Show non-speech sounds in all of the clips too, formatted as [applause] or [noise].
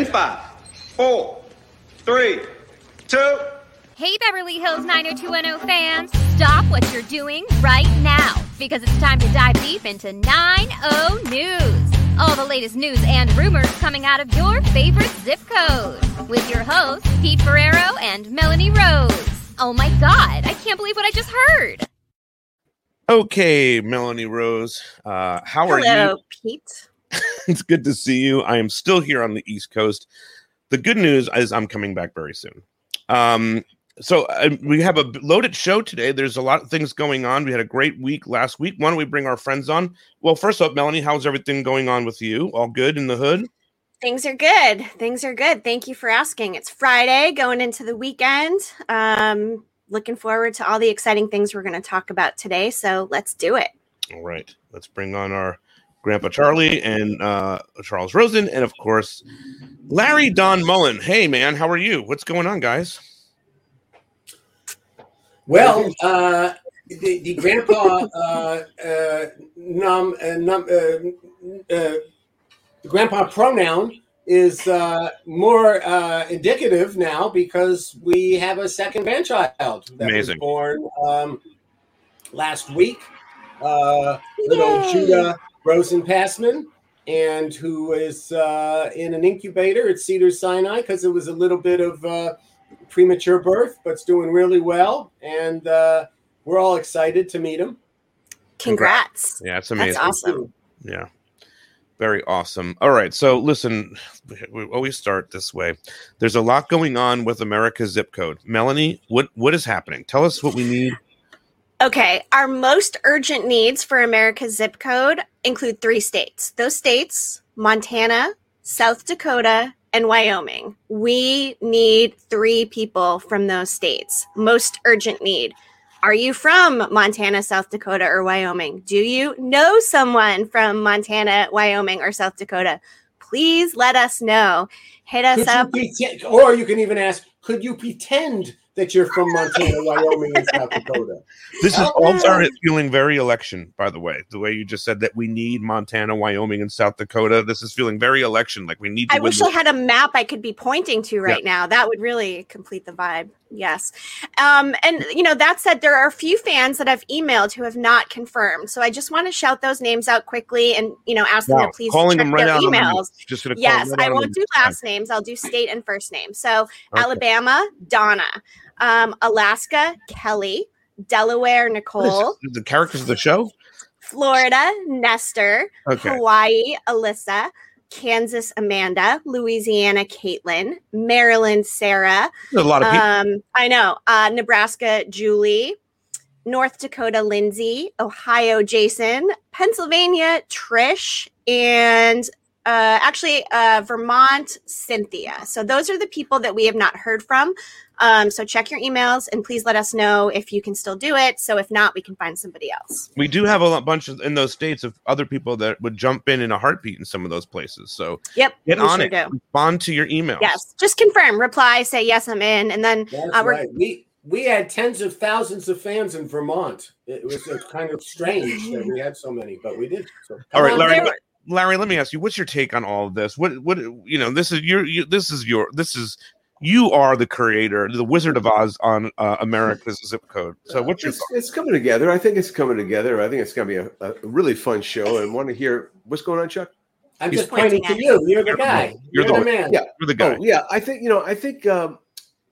In five, four, three, two. Hey, Beverly Hills 90210 fans, stop what you're doing right now because it's time to dive deep into 90 News. All the latest news and rumors coming out of your favorite zip code with your hosts, Pete Ferrero and Melanie Rose. Oh my God, I can't believe what I just heard. Okay, Melanie Rose, uh, how are you? Hello, you? Pete. [laughs] it's good to see you. I am still here on the East Coast. The good news is I'm coming back very soon. Um, so uh, we have a loaded show today. There's a lot of things going on. We had a great week last week. Why don't we bring our friends on? Well, first up, Melanie, how's everything going on with you? All good in the hood? Things are good. Things are good. Thank you for asking. It's Friday, going into the weekend. Um, looking forward to all the exciting things we're going to talk about today. So let's do it. All right, let's bring on our Grandpa Charlie and uh, Charles Rosin, and of course, Larry Don Mollin. Hey, man, how are you? What's going on, guys? Well, uh, the, the grandpa uh, uh, uh, num, uh, uh, the grandpa pronoun is uh, more uh, indicative now because we have a second grandchild that Amazing. was born um, last week. Uh, little Judah Rosin Passman, and who is uh, in an incubator at Cedar Sinai because it was a little bit of uh, premature birth, but it's doing really well, and uh, we're all excited to meet him. Congrats. Yeah, it's amazing. That's awesome. Yeah. Very awesome. All right. So listen, we always start this way. There's a lot going on with America's zip code. Melanie, what what is happening? Tell us what we need. Okay, our most urgent needs for America's zip code include three states. Those states Montana, South Dakota, and Wyoming. We need three people from those states. Most urgent need. Are you from Montana, South Dakota, or Wyoming? Do you know someone from Montana, Wyoming, or South Dakota? Please let us know. Hit us Could up. you pretend, or you can even ask, could you pretend that you're from Montana, Wyoming, and South Dakota? This is Oh, all yeah. started feeling very election, by the way. The way you just said that we need Montana, Wyoming, and South Dakota. This is feeling very election. Like we need to I wish the- I had a map I could be pointing to right now. That would really complete the vibe. Yes. Um, and, you know, that said, there are a few fans that I've emailed who have not confirmed. So I just want to shout those names out quickly and, you know, ask them to please calling check them right their out emails. news. Just gonna call Yes, them right I won't do news. last names. I'll do state and first name. So Okay. Alabama, Donna. Um, Alaska, Kelly. Delaware, Nicole. the characters of the show. Florida, Nestor. Okay. Hawaii, Alyssa. Kansas, Amanda. Louisiana, Caitlin. Maryland, Sarah. There's a lot of people. Um, I know. Uh, Nebraska, Julie. North Dakota, Lindsay. Ohio, Jason. Pennsylvania, Trish. And uh, actually, uh, Vermont, Cynthia. So those are the people that we have not heard from. Um, so check your emails and please let us know if you can still do it. So if not, we can find somebody else. we do have a bunch of in those states of other people that would jump in in a heartbeat in some of those places. So Yep. get on sure it. do. Respond to your emails. Yes. Just confirm, reply, say yes, I'm in, and then Uh, we're- right. We we had tens of thousands of fans in Vermont. It was kind of strange that we had so many, but we did. So All right, Um, Larry. there- what- Larry, let me ask you, what's your take on all of this? What, what, you know, this is your, you, this is your, this is, you are the creator, the Wizard of Oz on uh, America's zip code. So, what's your it's, it's coming together. I think it's coming together. I think it's going to be a, a really fun show. And want to hear what's going on, Chuck? I'm He's just pointing pointing to you. You're the guy. You're, You're the, the- man. Yeah. You're the guy. Oh, yeah. I think you know. I think um,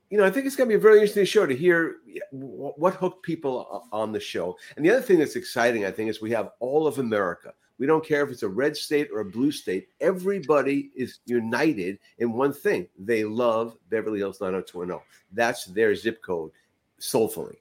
you know. I think it's going to be a very interesting show to hear what hooked people on the show. And the other thing that's exciting, I think, is we have all of America. We don't care if it's a red state or a blue state. Everybody is united in one thing: they love Beverly Hills 90210. That's their zip code, soulfully.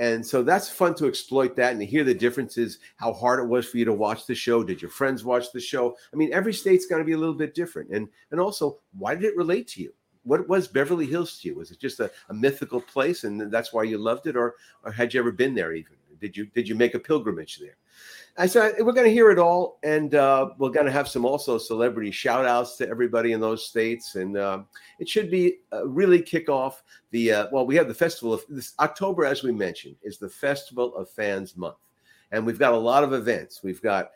And so that's fun to exploit that and to hear the differences, how hard it was for you to watch the show. Did your friends watch the show? I mean, every state's going to be a little bit different. And and also, why did it relate to you? What was Beverly Hills to you? Was it just a, a mythical place and that's why you loved it, or or had you ever been there even? Did you did you make a pilgrimage there? I said we're going to hear it all, and uh, we're going to have some also celebrity shout outs to everybody in those states, and uh, it should be uh, really kick off the uh, well. We have the festival of this October, as we mentioned, is the Festival of Fans Month, and we've got a lot of events. We've got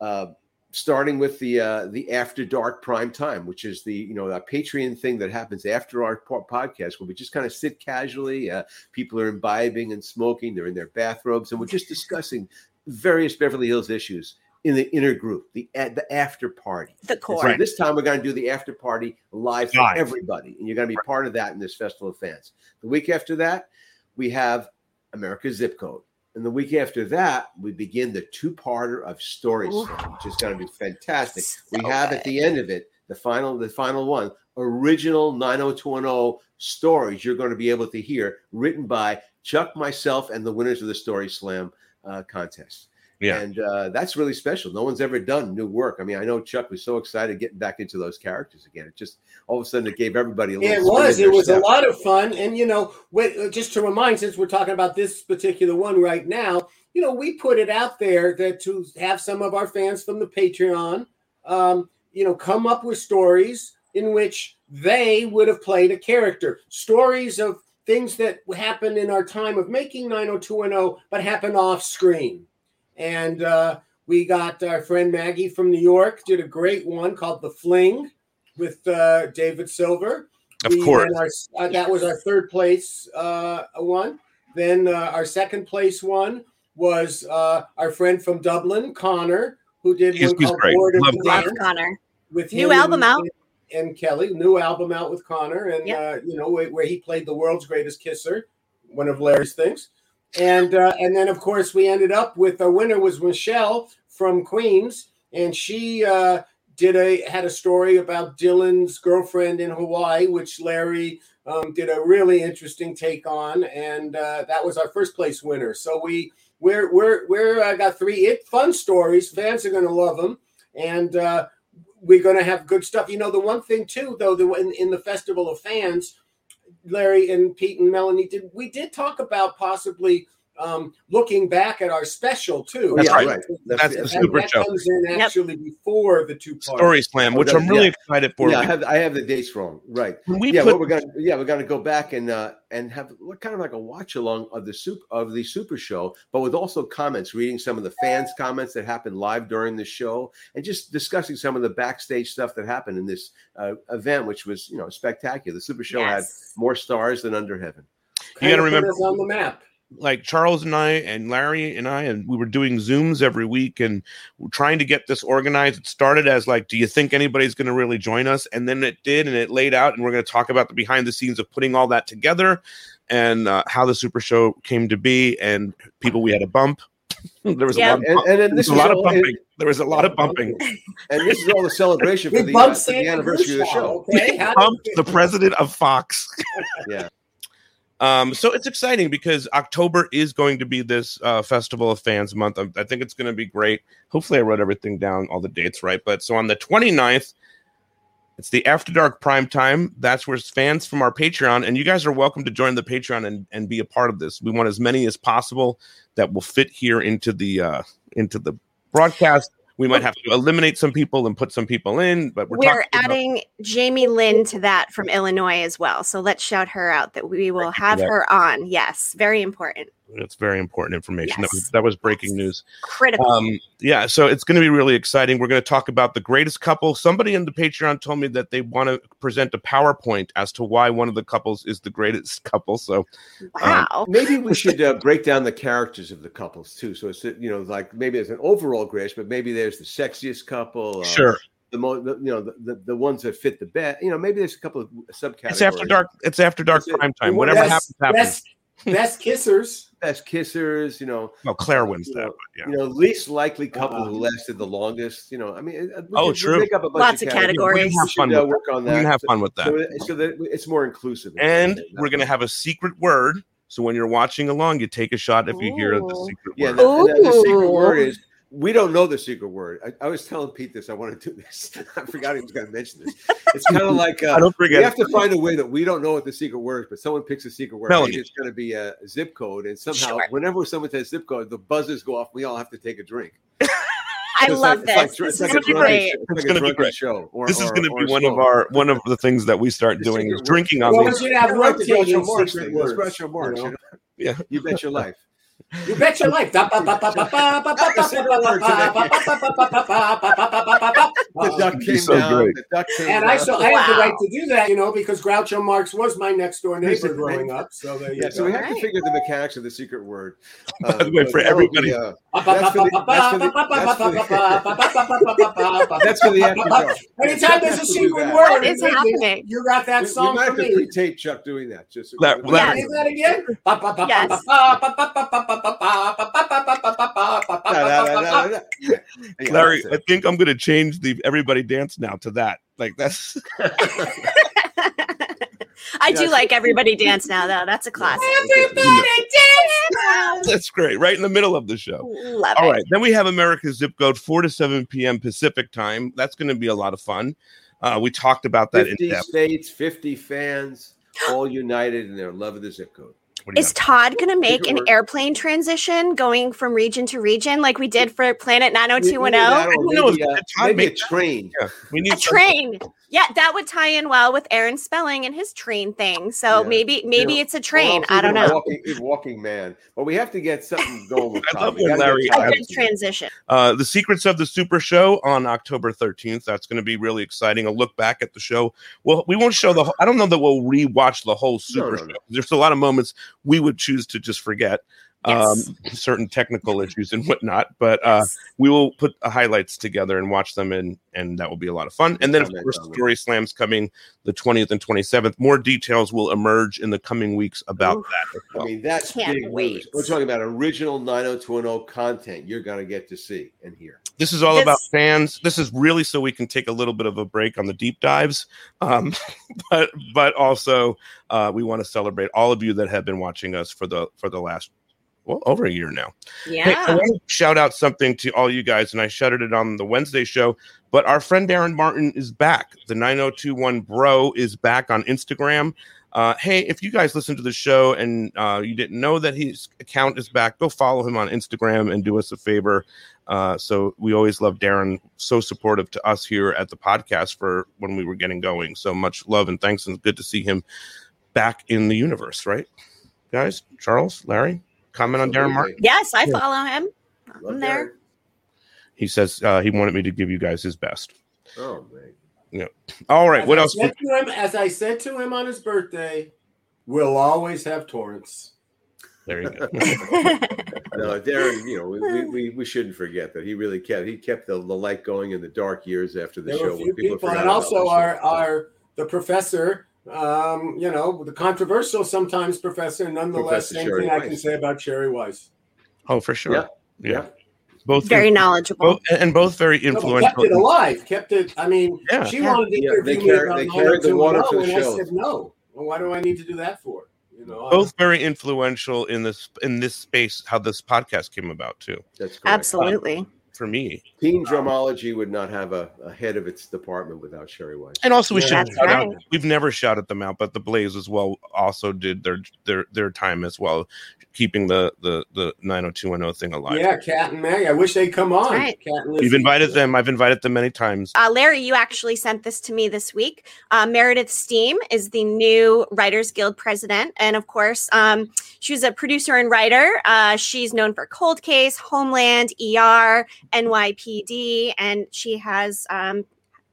uh, starting with the uh, the after dark prime time, which is the you know a Patreon thing that happens after our po- podcast, where we just kind of sit casually. Uh, people are imbibing and smoking; they're in their bathrobes, and we're just discussing various Beverly Hills issues in the inner group, the the after party. The core. so this time we're going to do the after party live for Live. everybody, and you're going to be part of that in this festival of fans. The week after that, we have America's Zip Code. And the week after that, we begin the two-parter of Stories, Ooh. which is going to be fantastic. So we have at the end of it, the final, the final one, original 90210 stories you're going to be able to hear, written by Chuck, myself, and the winners of the Story Slam uh, contest. Yeah. And uh, that's really special. No one's ever done new work. I mean, I know Chuck was so excited getting back into those characters again. It just all of a sudden it gave everybody a little. It spin was. It their was a lot of fun, and you know, wait, uh, just to remind, since we're talking about this particular one right now, you know, we put it out there that to have some of our fans from the Patreon, um, you know, come up with stories in which they would have played a character, stories of things that happened in our time of making 90210, but happened off screen, and uh, we got our friend Maggie from New York did a great one called The Fling with uh, David Silver. Of We course. our- uh, that was our third place uh, one. Then uh, our second place one was uh, our friend from Dublin, Connor, who did He's- one he's called great. Love the Connor. With New album out. And Kelly, new album out with Connor, and Yep. uh, you know where, where he played the world's greatest kisser, one of Larry's things, and uh, and then of course we ended up with our winner was Michelle from Queens, and she uh, did a had a story about Dylan's girlfriend in Hawaii, which Larry um, did a really interesting take on, and uh, that was our first place winner. So we we're we're we're uh, got three it fun stories. Fans are going to love them, and. We're going to have good stuff. You know, the one thing too, though, the, in, in the Festival of Fans, Larry and Pete and Melanie did we did talk about possibly um, looking back at our special too. That's yeah, right. right. That's the that, super that show. comes in Yep. actually before the two parts. Story Slam, Oh, which that- I'm really yeah. excited for. Yeah, I have I have the dates wrong. Right. When we yeah, put what we're gonna yeah we're gonna go back and uh, and have what kind of like a watch along of the soup of the Super Show, but with also comments, reading some of the fans' comments that happened live during the show, and just discussing some of the backstage stuff that happened in this uh, event, which was you know spectacular. The Super Show had more stars than under heaven. You gotta remember- us on the map. Like Charles and I and Larry and I, and we were doing Zooms every week and we're trying to get this organized. It started as like, do you think anybody's going to really join us? And then it did, and it laid out, and we're going to talk about the behind the scenes of putting all that together and uh, how the Super Show came to be and people we had a bump. [laughs] there was Yeah. a lot. Of, And, and then this is a lot of bumping. and, there was a lot of bumping. [laughs] and this is all the celebration for the, uh, for the anniversary of the show. now, Okay, How bumped the president of Fox. [laughs] Yeah. Um, so it's exciting because October is going to be this uh, Festival of Fans month. I, I think it's going to be great. Hopefully, I wrote everything down, all the dates right. But so on the 29th, it's the After Dark prime time. That's where fans from our Patreon, and you guys are welcome to join the Patreon and, and be a part of this. We want as many as possible that will fit here into the uh, into the broadcast. We might have to eliminate some people and put some people in, but we're, We're, talking about- adding Jamie Lynn to that from Illinois as well. So let's shout her out that we will have her on. Yes, very important. It's very important information. That was that was breaking news. Critical. Um, yeah, so it's going to be really exciting. We're going to talk about the greatest couple. Somebody in the Patreon told me that they want to present a PowerPoint as to why one of the couples is the greatest [laughs] couple. So wow. Maybe we should uh, break down the characters of the couples too. So it's you know like maybe there's an overall greatest, but maybe there's the sexiest couple. Uh, sure, The mo the, you know the, the, the ones that fit the best. You know maybe there's a couple of subcategories. it's after dark. It's after dark That's it. prime time. Well, Whatever best- happens, happens. Best, [laughs] best kissers. Best kissers. You know. Well, Claire wins you that. know, yeah. You know, least likely couple who Uh, lasted the longest. You know, I mean, uh, Oh, could- we true. Make up a bunch Lots of We categories. can have We fun should uh, with work on that. that. We can have fun with that. So, so that it's more inclusive. And we're going to have a secret word. So when you're watching along, you take a shot if you hear the secret Yeah, word. and the, and the secret word is we don't know the secret word. I, I was telling Pete this. I want to do this. [laughs] I forgot he was going to mention this. It's kind of [laughs] like uh, I don't forget. we have to find a way that we don't know what the secret word is, but someone picks a secret word. Melanie. Maybe it's going to be a zip code, and somehow, Sure. whenever someone says zip code, the buzzers go off. We all have to take a drink. [laughs] I it's love like- it's like this. dr- this it's like is a drunken great. show. It's It's gonna be great. show. Or, this is going to be one of our one of the things that we start The doing is secret word. drinking on Well, these. you have the rotating Groucho Marx secret words, Groucho Marx, you know? you know? Yeah. You bet your life. You bet your life. The duck came so down. great. The duck came And I down. so I have the right to do that, you know, because Groucho Marx was my next door neighbor growing up. So there you Yeah, so we have to figure the mechanics of the secret word. By the way, for everybody- be, uh, That's for the- that's after show. Anytime there's a Have to do secret word, What is happening? You got that we, we song might for have to me. pre-tape Chuck doing that. Just La- Say Larry- that again. Yes. Yeah, Larry, I think I'm gonna change the everybody dance now to that. Like that's [laughs] I do like Everybody Dance Now, though. That's a classic. Everybody dance. that's great. Right in the middle of the show. Love All it. right, then we have America's Zip Code, four to seven p.m. Pacific time. That's going to be a lot of fun. Uh, we talked about that in 50 depth. states, 50 fans, all united in their love of the zip code. What do Is Todd going to make an airplane transition going from region to region like we did for Planet We- we need 90210? that, or don't know maybe, uh, Todd maybe a make train. Yeah, we need A train. Yeah, that would tie in well with Aaron Spelling and his train thing. So Yeah. maybe maybe Yeah. it's a train. Well, I don't know. Walking, he's walking man. But we have to get something going with [laughs] I Todd. love We when Larry A good transition. Uh, the Secrets of the Super Show on October 13th. That's going to be really exciting. A look back at the show. Well, we won't show the. Whole, I don't know that we'll rewatch the whole Super no, Show. no. There's a lot of moments we would choose to just forget. Yes. Um, [laughs] certain technical issues and whatnot, but uh, Yes. we will put highlights together and watch them, and and that will be a lot of fun. And then, of Comment course. Story Slams coming the 20th and 27th. More details will emerge in the coming weeks about Oof. that. As I mean, that's Can't big wait. We're talking about original 90210 content you're going to get to see and hear. This is all This- about fans. This is really so we can take a little bit of a break on the deep dives, um, [laughs] but but also uh, we want to celebrate all of you that have been watching us for the for the last well over a year now. Yeah. Hey, I want to shout out something to all you guys, and I shouted it on the Wednesday show. But our friend Darren Martin is back. The 9021 Bro is back on Instagram. Uh, hey, if you guys listen to the show and uh, you didn't know that his account is back, go follow him on Instagram and do us a favor. Uh, so we always love Darren, so supportive to us here at the podcast for when we were getting going. So much love and thanks, and good to see him back in the universe, right? Guys, Charles, Larry, comment on Darren Martin. Yes, I follow him. Love I'm there. He says uh, he wanted me to give you guys his best. Oh, man. Yeah. All right, As what I else? said to him, as I said to him on his birthday, we'll always have Torrance. There you go. [laughs] [laughs] No, Darren, you know, we, we, we, we shouldn't forget that he really kept he kept the, the light going in the dark years after the There show. were a few people people, and also our our the professor. Um, you know, the controversial sometimes professor. Nonetheless, Professor same Sherry thing I can say about Sherry Weiss. oh, for sure. Yeah. Yeah, Yeah. both Very knowledgeable. both and both very No, kept influential. it alive. Kept it. I mean, Yeah. she Yeah. wanted to Yeah, they interview me carry- about they carried the 90210, water for the and I said no. Well, why do I need to do that for? You know, I- both very influential in this in this space. How this podcast came about too. That's correct. Absolutely. For me, Teen drumology would not have a, a head of its department without Sherry Weiss. and also we Yeah. should That's shout out. right. We've never shouted them out, but the Blaze as well also did their their their time as well, keeping the the the nine hundred two one zero thing alive. yeah, Cat and May. I wish they'd come on. right. Cat and We've invited them. I've invited them many times. Uh, Larry, you actually sent this to me this week. Uh, Meredith Stiehm is the new Writers Guild president. And of course, um, she was a producer and writer. Uh, she's known for Cold Case, Homeland, ER, NYPD, and she has um,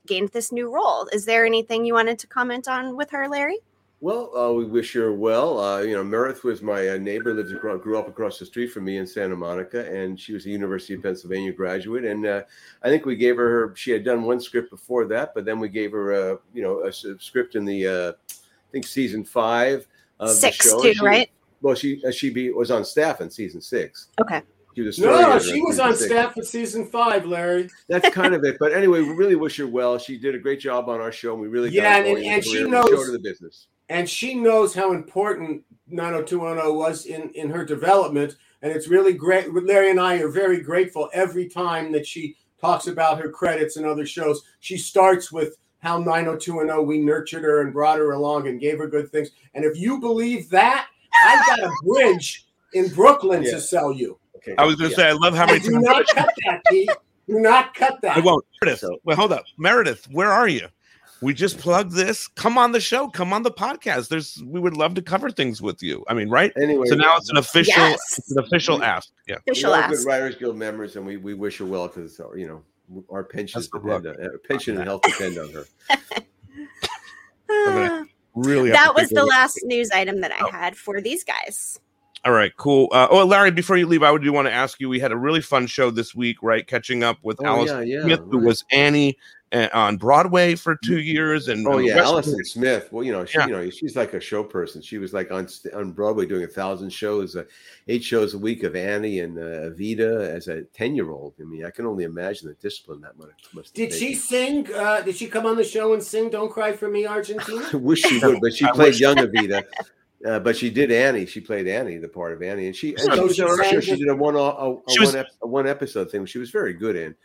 gained this new role. Is there anything you wanted to comment on with her, Larry? Well, uh, we wish her well. Uh, you know, Meredith was my uh, neighbor, lives across, grew up across the street from me in Santa Monica, and she was a University of Pennsylvania graduate. And uh, I think we gave her. She had done one script before that, but then we gave her a you know a script in the uh, I think season five of Six, the show. too, She- right? Well, she uh, she be, was on staff in season six. Okay. She was story No, she was on six. staff for season five, Larry. That's kind of [laughs] it. But anyway, we really wish her well. She did a great job on our show, and we really Yeah, and- going and she knows- showed her the business. and she knows how important 90210 was in in her development and it's really great larry and i are very grateful every time that she talks about her credits and other shows she starts with how 90210 we nurtured her and brought her along and gave her good things and if you believe that i've got a bridge in brooklyn Yeah. to sell you Okay. I was going to Yeah. say, I love how many do times. not cut that pete do not cut that I won't. Meredith, So- well, hold up, Meredith. Where are you? we just plugged this. Come on the show. Come on the podcast. There's we would love to cover things with you. I mean, right? Anyway, So now it's an official, Yes. it's an official ask. Yeah. Official we're all good ask. Writers Guild members, and we, we wish her well because you know our pensions Best of luck. depend on, uh, pension and health depend on her. [laughs] [sighs] Really, that was the of- last news item that I Oh. had for these guys. All right, cool. Uh, oh, Larry, before you leave, I do want to ask you. We had a really fun show this week, right? Catching up with Oh, Alice yeah, yeah, Smith, who was Annie uh, on Broadway for two years, and Oh yeah, West- Allison Smith. Well, you know, she, Yeah. you know, she's like a show person. She was like on on Broadway doing a thousand shows, uh, eight shows a week of Annie and uh, Evita as a ten year old. I mean, I can only imagine the discipline that must. must have Did she taken. sing? Uh, did she come on the show and sing "Don't Cry for Me, Argentina"? [laughs] I wish she would, but she [laughs] played young Evita. [laughs] Uh, but she did Annie. She played Annie, the part of Annie, and she, and So she was she on our sang show. She did a one a, a, was- one, ep- a one episode thing. She was very good in,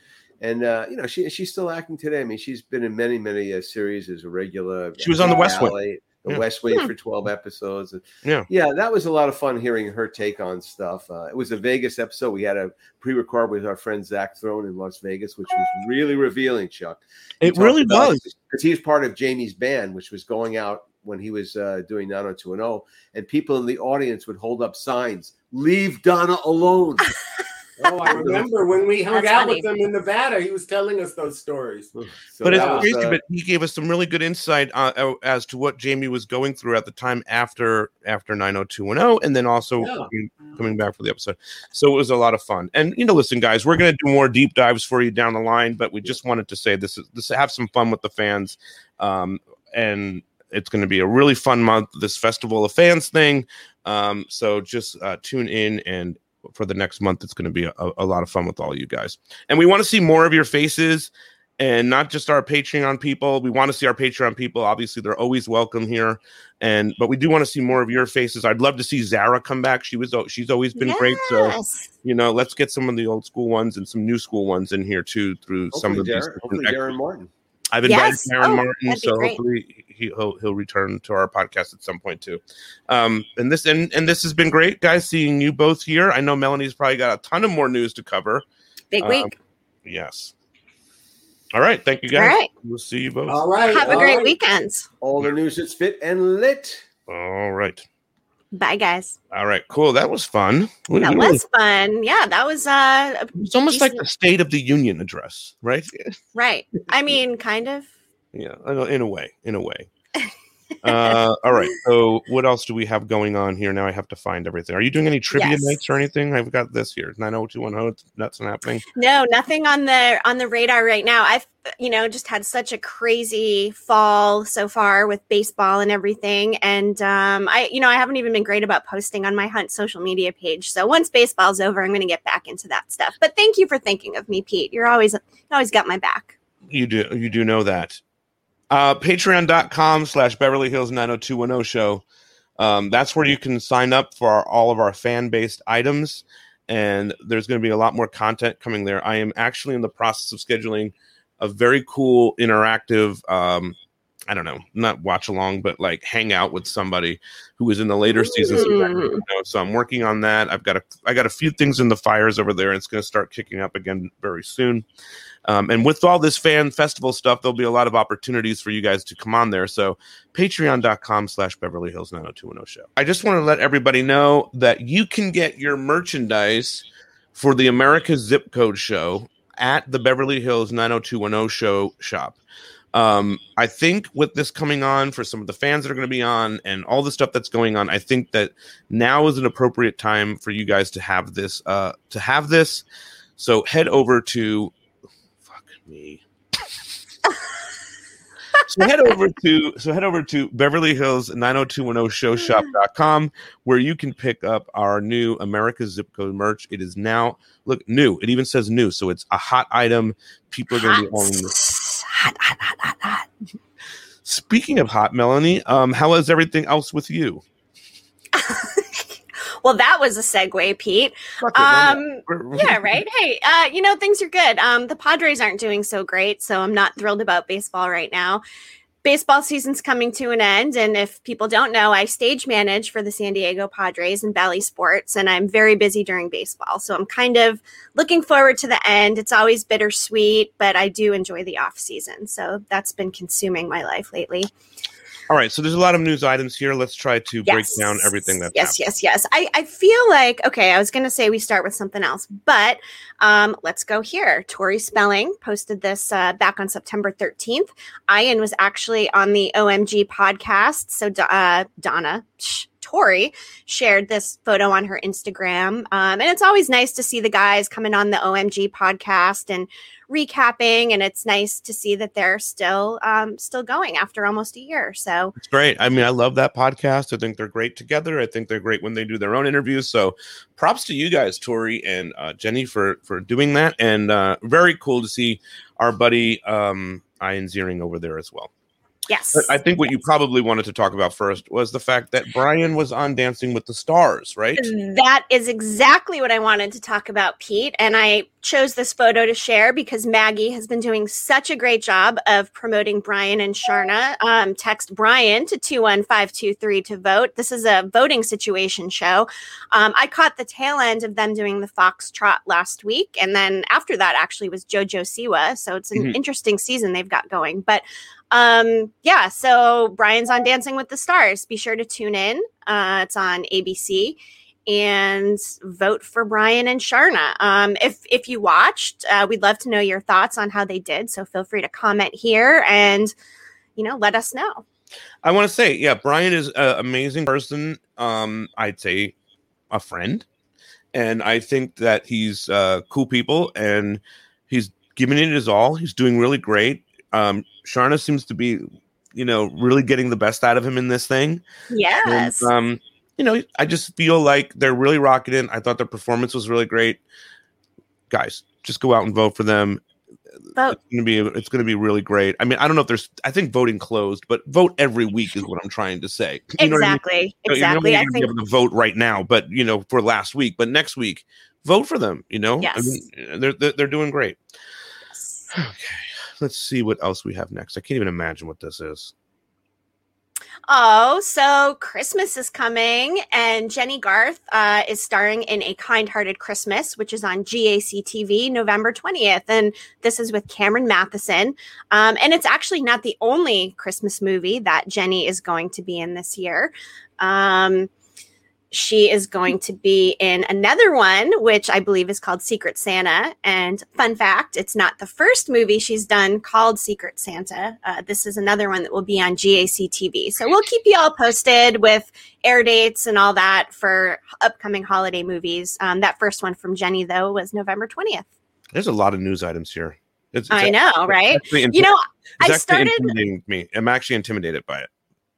and uh, you know she she's still acting today. I mean, she's been in many many uh, series as a regular. She was on The West Wing. The Yeah. West Wing for twelve episodes. And Yeah. yeah, that was a lot of fun hearing her take on stuff. Uh, it was a Vegas episode. We had a pre-record with our friend Zach Throne in Las Vegas, which was really revealing, Chuck. it really was. because he was part of Jamie's band, which was going out when he was uh, doing 90210, and people in the audience would hold up signs, "Leave Donna alone." [laughs] Oh, I remember when we hung That's out funny. with him in Nevada. He was telling us those stories. So but it's was, crazy. uh, but he gave us some really good insight uh, uh, as to what Jamie was going through at the time after after 90210, and then also Yeah. coming- coming back for the episode. So it was a lot of fun. And you know, listen, guys, we're going to do more deep dives for you down the line, but we just wanted to say this is this have some fun with the fans, um, and it's going to be a really fun month. This festival of fans thing. Um, so just uh, tune in and. For the next month, it's going to be a, a lot of fun with all you guys, and we want to see more of your faces and not just our Patreon people. We want to see our Patreon people. Obviously, they're always welcome here, and but we do want to see more of your faces. I'd love to see Zara come back. She was she's always been great. So you know, let's get some of the old school ones and some new school ones in here too through some hopefully, of these. Darren, hopefully Darren Martin. I've invited Yes. Aaron Oh, Martin, so great. hopefully he, he'll he'll return to our podcast at some point too. Um, and this and and this has been great, guys. Seeing you both here. I know Melanie's probably got a ton of more news to cover. Big Um, week. Yes. All right. Thank you, guys. All right. We'll see you both. All right. Have a all great right. weekend. All the news that's fit and lit. All right. Bye, guys. All right. Cool. That was fun. We- That we really- was fun. Yeah, that was uh It's almost like decent- the State of the Union address, right? right. I mean, kind of. Yeah, in a way, in a way. [laughs] uh, all right. So, what else do we have going on here? Now I have to find everything. Are you doing any trivia Yes. nights or anything? I've got this here nine zero two one zero. That's not happening. No, nothing on the on the radar right now. I've you know just had such a crazy fall so far with baseball and everything, and um, I you know I haven't even been great about posting on my Hunt social media page. So once baseball's over, I'm going to get back into that stuff. But thank you for thinking of me, Pete. You're always you always got my back. You do. You do know that. Uh, Patreon.com slash Beverly Hills 90210 show. Um, that's where you can sign up for our, all of our fan based items. And there's going to be a lot more content coming there. I am actually in the process of scheduling a very cool interactive, um, I don't know, not watch along, but like hang out with somebody who was in the later seasons. Mm. you know, so I'm working on that. I've got a, I got a few things in the fires over there. And it's going to start kicking up again very soon. Um, and with all this fan festival stuff, there'll be a lot of opportunities for you guys to come on there. So patreon.com slash Beverly Hills 90210 show. I just want to let everybody know that you can get your merchandise for the America Zip Code show at the Beverly Hills 90210 show shop. Um, I think with this coming on for some of the fans that are going to be on and all the stuff that's going on, I think that now is an appropriate time for you guys to have this, uh, to have this. So head over to fuck me. so head over to so head over to Beverly Hills 90210 showshop.com where you can pick up our new America zip code merch. It is now look new. It even says new, so it's a hot item. People are going to be owning this. Hot, hot, hot, hot, hot. Speaking of hot, Melanie, um, how is everything else with you? [laughs] well, that was a segue, Pete. It. Um, [laughs] yeah, right. Hey, uh, you know things are good. Um, the Padres aren't doing so great, so I'm not thrilled about baseball right now. Baseball season's coming to an end. And if people don't know, I stage manage for the San Diego Padres and Valley Sports, and I'm very busy during baseball. So I'm kind of looking forward to the end. It's always bittersweet, but I do enjoy the off season. So that's been consuming my life lately. All right, so there's a lot of news items here. Let's try to break down everything that's yes, yes, yes. I, I feel like okay. I was going to say we start with something else, but um, let's go here. Tori Spelling posted this uh, back on September 13th. Ian was actually on the OMG podcast. So uh, Donna. Shh, Tori shared this photo on her Instagram. Um, and it's always nice to see the guys coming on the OMG podcast and recapping. And it's nice to see that they're still um, still going after almost a year. So It's great. I mean, I love that podcast. I think they're great together. I think they're great when they do their own interviews. So, props to you guys, Tori and uh, Jennie, for for doing that. And uh, very cool to see our buddy um, Ian Ziering over there as well. Yes, But I think what you probably wanted to talk about first was the fact that Brian was on Dancing with the Stars, right? That is exactly what I wanted to talk about, Pete. And I chose this photo to share because Maggie has been doing such a great job of promoting Brian and Sharna. Um, text Brian to 21523 to vote. This is a voting situation show. Um, I caught the tail end of them doing the Foxtrot last week. And then after that, actually, was JoJo Siwa. So it's an Mhm. interesting season they've got going. But um, yeah, so Brian's on Dancing with the Stars. Be sure to tune in. Uh, it's on ABC and vote for Brian and Sharna. Um, if if you watched, uh, we'd love to know your thoughts on how they did. So feel free to comment here and you know let us know. I want to say, yeah, Brian is an amazing person. Um, I'd say a friend, and I think that he's uh, cool people, and he's giving it his all. He's doing really great. Um, Sharna seems to be, you know, really getting the best out of him in this thing. And, Yes. um, you know, I just feel like they're really rocking it. I thought their performance was really great. Guys, just go out and vote for them. Vote. It's gonna be it's gonna be really great. I mean, I don't know if there's I think voting closed, but vote every week is what I'm trying to say. [laughs] You know I mean? exactly. You know, Exactly. You're I think able to vote right now, but you know, for last week, but next week, vote for them. You know, yes. I mean, they're, they're they're doing great. [sighs] Okay, let's see what else we have next. I can't even imagine what this is. Oh, so Christmas is coming, and Jennie Garth uh, is starring in A Kind Hearted Christmas, which is on GAC TV November 20th. And this is with Cameron Mathison. Um, and it's actually not the only Christmas movie that Jennie is going to be in this year. Um, she is going to be in another one, which I believe is called Secret Santa. And fun fact, it's not the first movie she's done called Secret Santa. Uh, this is another one that will be on GAC TV. So we'll keep you all posted with air dates and all that for upcoming holiday movies. Um, that first one from Jennie, though, was November 20th. There's a lot of news items here. It's, it's I know, right? actually You know, I started me. I'm actually intimidated by it.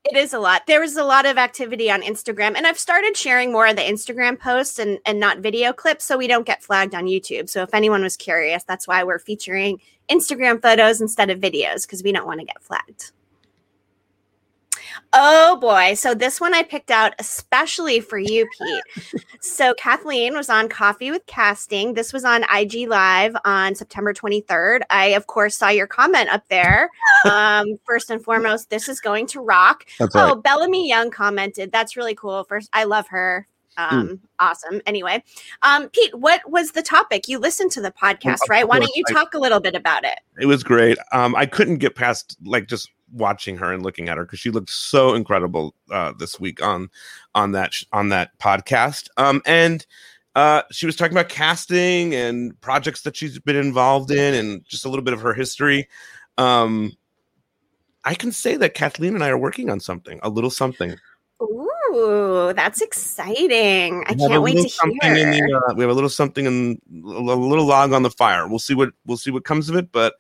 It is a lot. There was a lot of activity on Instagram, and I've started sharing more of the Instagram posts and, and not video clips so we don't get flagged on YouTube. So, if anyone was curious, that's why we're featuring Instagram photos instead of videos because we don't want to get flagged. Oh boy. So, this one I picked out especially for you, Pete. [laughs] so, Kathleen was on Coffee with Casting. This was on IG Live on September 23rd. I, of course, saw your comment up there. [laughs] Um, first and foremost, this is going to rock. That's Oh, Bellamy Young commented. That's really cool. First, I love her. Hmm. Um, awesome. Anyway, um, Pete, what was the topic? You listened to the podcast, of right? Why don't you talk a little bit about it? It was great. Um, I couldn't get past like just watching her and looking at her because she looked so incredible uh, this week on on that sh- on that podcast. Um, and uh, she was talking about casting and projects that she's been involved in, and just a little bit of her history. Um, I can say that Kathleen and I are working on something, a little something. Ooh, that's exciting! I We have a can't wait to hear. the, uh, we have a little something in a little log on the fire. We'll see what we'll see what comes of it, but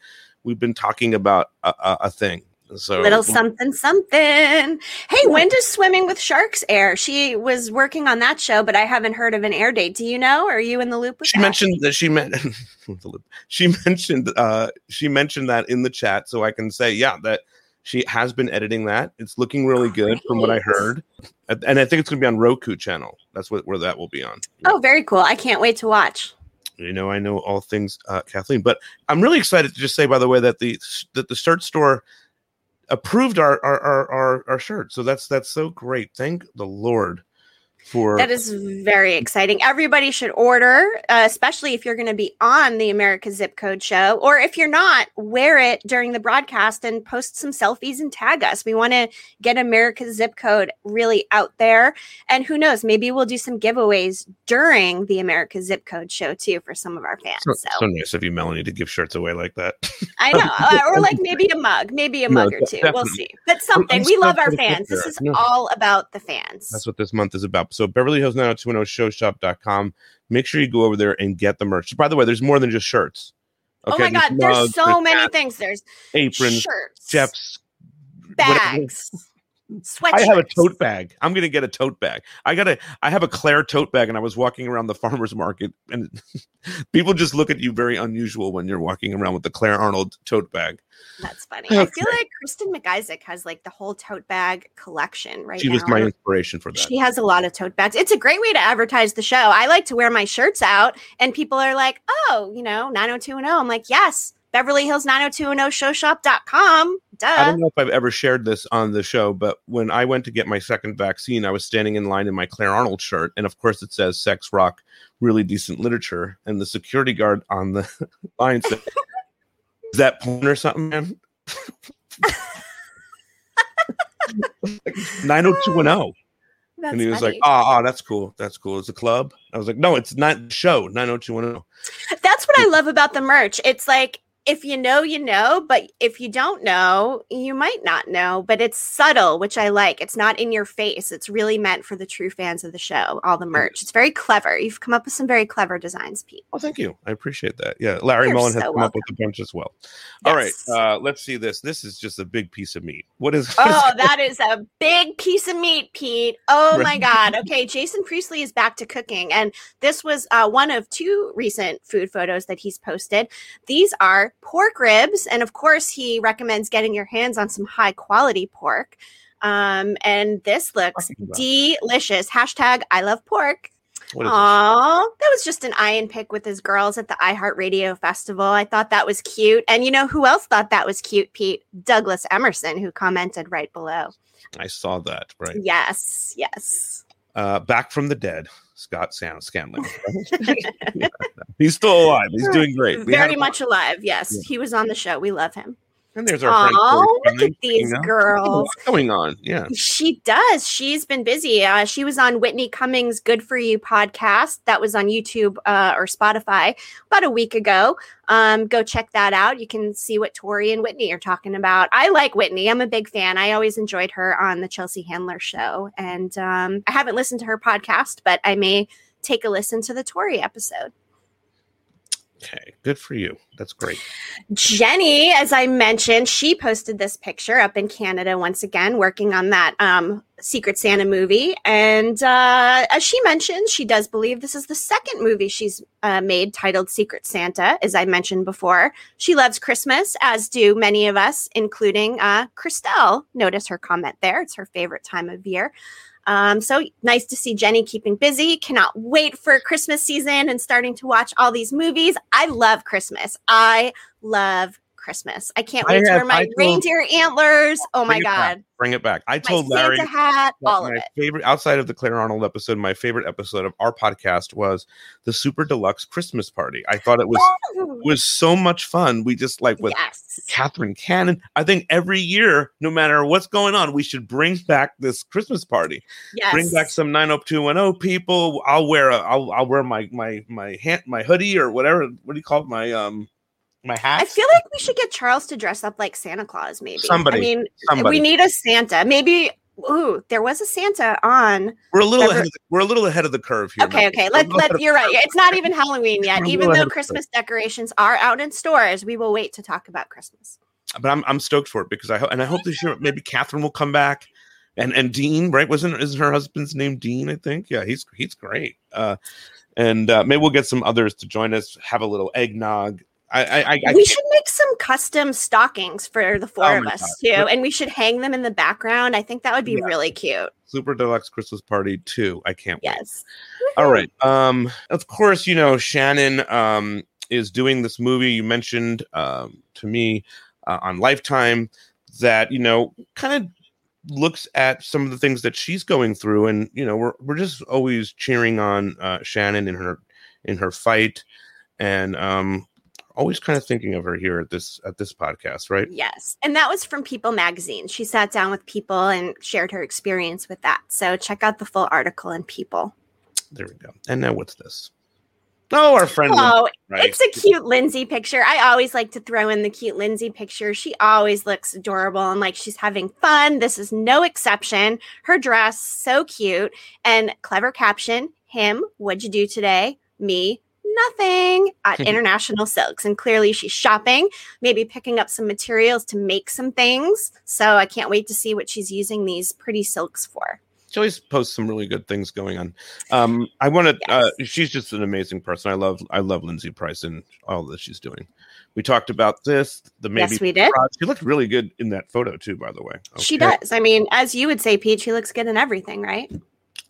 we've been talking about a, a, a thing. So Little something, something. Hey, when does Swimming with Sharks air? She was working on that show, but I haven't heard of an air date. Do you know? Are you in the loop with she that? mentioned that she meant [laughs] she mentioned uh she mentioned that in the chat, so I can say yeah that she has been editing that. It's looking really good from what I heard, and I think it's going to be on Roku channel. That's what where that will be on. Oh, very cool. I can't wait to watch. you know i know all things uh, kathleen but i'm really excited to just say by the way that the that the shirt store approved our our, our our our shirt. So that's that's so great. Thank the Lord for That is very exciting. Everybody should order, uh, especially if you're going to be on the America Zip Code show, or if you're not, wear it during the broadcast and post some selfies and tag us. We want to get america Zip Code really out there. And who knows, maybe we'll do some giveaways during the America Zip Code show too for some of our fans. so, So, so nice of you, Melanie, to give shirts away like that. I know, [laughs] uh, or like maybe a mug, maybe a No, mug or two. We'll see. But something. We love our fans. This is all about the fans. That's what this month is about. So Beverly Hills 90210showshop.com. Make sure you go over there and get the merch. By the way, there's more than just shirts. oh my God, there's mugs, so there's many hats, things. There's aprons, shirts, Jeff's whatever. I have a tote bag. I'm gonna get a tote bag. I got a I have a Claire tote bag, and I was walking around the [laughs] farmers market, and [laughs] people just look at you very unusual when you're walking around with the Claire Arnold tote bag. That's funny. I feel like Kristen McIsaac has like the whole tote bag collection right she now. was my inspiration for that. She has a lot of tote bags. It's a great way to advertise the show. I like to wear my shirts out, and people are like, oh, you know, 90210. I'm like, yes, Beverly Hills 90210showshop.com. I Duh. don't know if I've ever shared this on the show, but when I went to get my second vaccine, I was standing in line in my Claire Arnold shirt, and of course it says "sex rock," really decent literature, and the security guard on the [laughs] line said, "Is that porn or something, man?" [laughs] Nine hundred two one zero, That's and he was funny. like, "Ah, oh, that's cool. That's cool. It's a club." I was like, "No, it's not the show. Nine hundred two one oh." zero." That's what I love about the merch. It's like if you know, you know, but if you don't know, you might not know, but it's subtle, which I like. It's not in your face. It's really meant for the true fans of the show, all the merch. It's very clever. You've come up with some very clever designs, Pete. Oh, thank you. I appreciate that. Yeah, Larry You're Mollin has so come up with a bunch as well. All right, uh, let's see this. This is just a big piece of meat. What is? Oh, [laughs] that is a big piece of meat, Pete. Oh my God. Okay, Jason Priestley is back to cooking. And this was uh, one of two recent food photos that he's posted. These are pork ribs. And of course, he recommends getting your hands on some high quality pork. Um, and this looks delicious. Hashtag I love pork. Aw, that was just an eye and pick with his girls at the iHeartRadio Festival. I thought that was cute. And you know who else thought that was cute, Pete? Douglas Emerson, who commented right below. I saw that. Right. Yes, yes. Uh, back from the dead, Scott San- Scanlon. [laughs] [laughs] He's still alive. He's doing great. We had Very a- much alive. Yes, Yeah. he was on the show. We love him. And there's our friend. Oh, look at these you know? girls. What's going on? Yeah. She does. She's been busy. Uh, she was on Whitney Cummings' Good for You podcast. That was on YouTube uh, or Spotify about a week ago. Um, go check that out. You can see what Tori and Whitney are talking about. I like Whitney. I'm a big fan. I always enjoyed her on the Chelsea Handler show. And um, I haven't listened to her podcast, but I may take a listen to the Tori episode. Okay. Good for you. That's great. Jennie, as I mentioned, she posted this picture up in Canada once again, working on that um, Secret Santa movie. And uh, as she mentioned, she does believe this is the second movie she's uh, made titled Secret Santa, as I mentioned before. She loves Christmas, as do many of us, including uh, Christelle. Notice her comment there. It's her favorite time of year. Um, so nice to see Jennie keeping busy. Cannot wait for Christmas season and starting to watch all these movies. I love Christmas. I love Christmas. I can't I wait to have- wear my told- reindeer antlers. Oh my it back. god. Bring it back. I My told Santa Larry hat, that all of my it. favorite outside of the Claire Arnold episode, my favorite episode of our podcast was the Super Deluxe Christmas Party. I thought it was Woo! was so much fun. We just like with yes. Catherine Cannon. I think every year, no matter what's going on, we should bring back this Christmas party. Yes. Bring back some 90210 people. I'll wear a I'll I'll wear my my my hand my hoodie or whatever. What do you call it? My um my hat. I feel like we should get Charles to dress up like Santa Claus, maybe. Somebody. I mean, Somebody. we need a Santa. Maybe. Ooh, there was a Santa on. we're a little Ever- ahead of the, we're a little ahead of the curve here. Okay, okay. Let let you're right. It's not even Halloween yet. Even though Christmas decorations are out in stores, we will wait to talk about Christmas. but I'm I'm stoked for it because I hope and I hope this year maybe Catherine will come back. And and Dean, right? Wasn't isn't her husband's name Dean? I think. Yeah, he's he's great. Uh, and uh, maybe we'll get some others to join us. Have a little eggnog. I I, I, we should make some custom stockings for the four Oh of us God. too, and we should hang them in the background. I think that would be Yeah. really cute. super deluxe Christmas party too. I can't wait. Yes. All right. Um, of course, you know Shannon um is doing this movie you mentioned um to me uh, on Lifetime. that you know kind of looks at some of the things that she's going through, and you know we're we're just always cheering on uh, Shannon in her in her fight, and um, always kind of thinking of her here at this at this podcast, right? Yes. And that was from People magazine. She sat down with people and shared her experience with that. So check out the full article in People. There we go. And now what's this? Oh, our friend. Oh, right? it's a cute Lindsay picture. I always like to throw in the cute Lindsay picture. She always looks adorable and like she's having fun. This is no exception. Her dress, so cute. And clever caption him, what'd you do today? Me, nothing at International Silks. And clearly she's shopping, maybe picking up some materials to make some things. So I can't wait to see what she's using these pretty silks for. she always posts some really good things going on. Um, I want to. Uh, she's just an amazing person. I love. I love Lindsay Price and all that she's doing. We talked about this. The maybe Yes, we did. She looked really good in that photo too. By the way, She does. I mean, as you would say, Pete, she looks good in everything, right?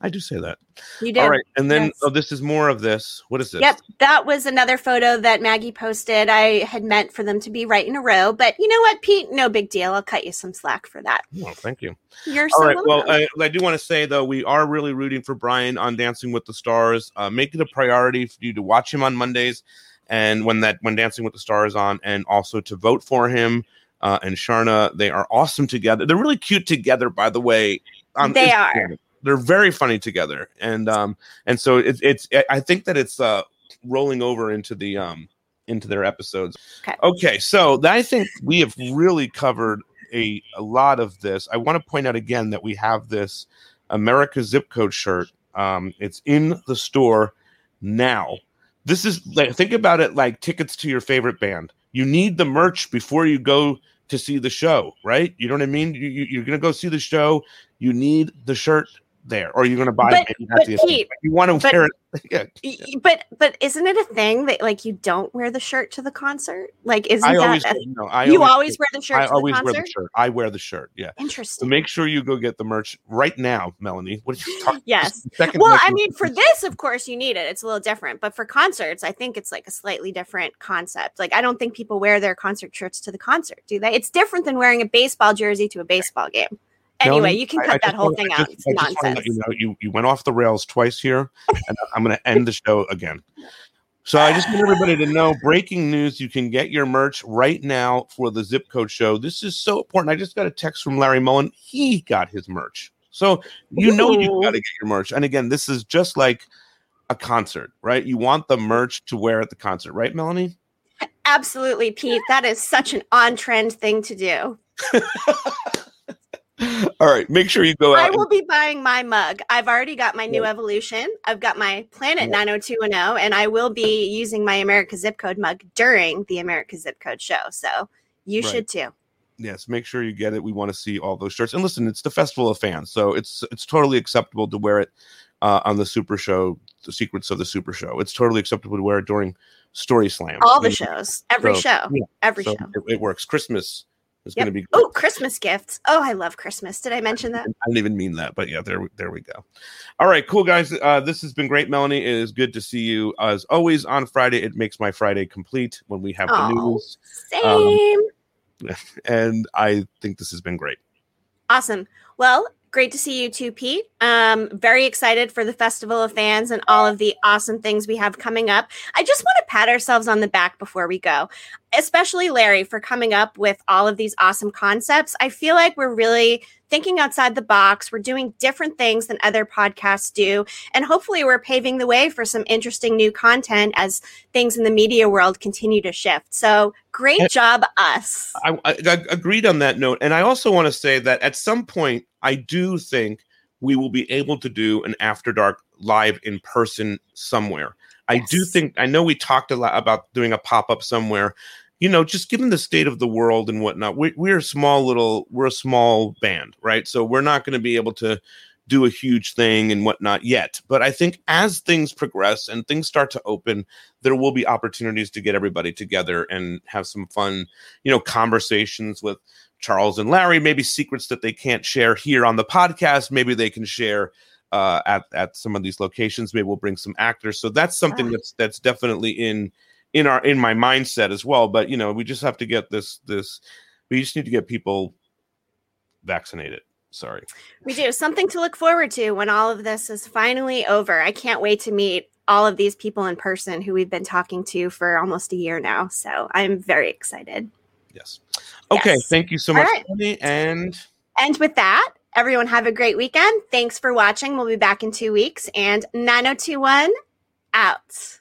I do say that. You do. All right, and then Yes. oh, this is more of this. What is this? Yep, that was another photo that Maggie posted. I had meant for them to be right in a row, but you know what, Pete? No big deal. I'll cut you some slack for that. Well, thank you. You're All so right. Well. I, I do want to say though, we are really rooting for Brian on Dancing with the Stars. Uh, make it a priority for you to watch him on Mondays, and when that when Dancing with the Stars on, and also to vote for him. Uh, and Sharna, they are awesome together. They're really cute together, by the way. on They Instagram. They're very funny together, and um, and so it's it's. I think that it's uh rolling over into the um into their episodes. Okay. Okay, so I think we have really covered a, a lot of this. I want to point out again that we have this America zip code shirt. Um, it's in the store now. This is like think about it like tickets to your favorite band. You need the merch before you go to see the show, right? You know what I mean? You, you, you're gonna go see the show. You need the shirt there, or you're gonna buy But- it. but Pete, you want to but- wear it. [laughs] Yeah, But but isn't it a thing that like you don't wear the shirt to the concert? Like isn't I that always a- no, I you always wear the shirt I to the always wear the shirt. I wear the shirt. Yeah. So Interesting. make sure you go get the merch right now, Melanie. What did you talk? [laughs] Yes. just a second Well, I mean, for this, of course, you need it. It's a little different. But for concerts, I think it's like a slightly different concept. Like, I don't think people wear their concert shirts to the concert, do they? It's different than wearing a baseball jersey to a baseball game. Anyway, you can cut I that whole thing out. just- It's I just wanna nonsense. you know you you went off the rails twice here, and I'm going to end the show again. So I just want everybody to know breaking news. You can get your merch right now for the Zip Code Show. This is so important. I just got a text from Larry Mollin. He got his merch. So you know you Ooh. got to get your merch. And again, this is just like a concert, right? You want the merch to wear at the concert, right, Melanie? Absolutely, Pete. That is such an on trend thing to do. [laughs] [laughs] All right, make sure you go out. I and- will be buying my mug. I've already got my new evolution. I've got my Planet 90210, and I will be using my America Zip Code mug during the America Zip Code show. So you Right. should too. yes make sure you get it we want to see all those shirts and listen it's the festival of fans so it's it's totally acceptable to wear it uh, on the super show the secrets of the super show it's totally acceptable to wear it during story slam All the shows, every So, show, yeah, every so show. it, it works christmas is Yep. going to be Oh, Christmas gifts. Oh, I love Christmas. Did I mention that? I didn't even mean that, but yeah, there, we- there we go. All right, cool guys. Uh, this has been great, Melanie. It is good to see you as always on Friday. It makes my Friday complete when we have the news, Same. [laughs] and I think this has been great. Awesome. Well, great to see you too, Pete. Um, very excited for the Festival of Fans and all of the awesome things we have coming up. I just want to pat ourselves on the back before we go, especially Larry for coming up with all of these awesome concepts. I feel like we're really thinking outside the box. We're doing different things than other podcasts do. And hopefully, we're paving the way for some interesting new content as things in the media world continue to shift. So, great And- job, us. I, I, I agreed on that note, and I also want to say that at some point, I do think we will be able to do an after dark live in person somewhere. I do think I know we talked a lot about doing a pop up somewhere. You know, just given the state of the world and whatnot, we, we're a small little, we're a small band, right? So we're not going to be able to do a huge thing and whatnot yet. But I think as things progress and things start to open, there will be opportunities to get everybody together and have some fun, you know, conversations with Charles and Larry, maybe secrets that they can't share here on the podcast. Maybe they can share uh, at at some of these locations. Maybe we'll bring some actors. So that's something Ah. that's that's definitely in in our in my mindset as well. But you know, we just have to get this this. We just need to get people vaccinated. Sorry. We do something to look forward to when all of this is finally over. I can't wait to meet all of these people in person who we've been talking to for almost a year now. So I'm very excited. Yes. Okay. Yes. Thank you so much, right. Tony, and And with that, everyone have a great weekend. Thanks for watching. We'll be back in two weeks. And 9021 out.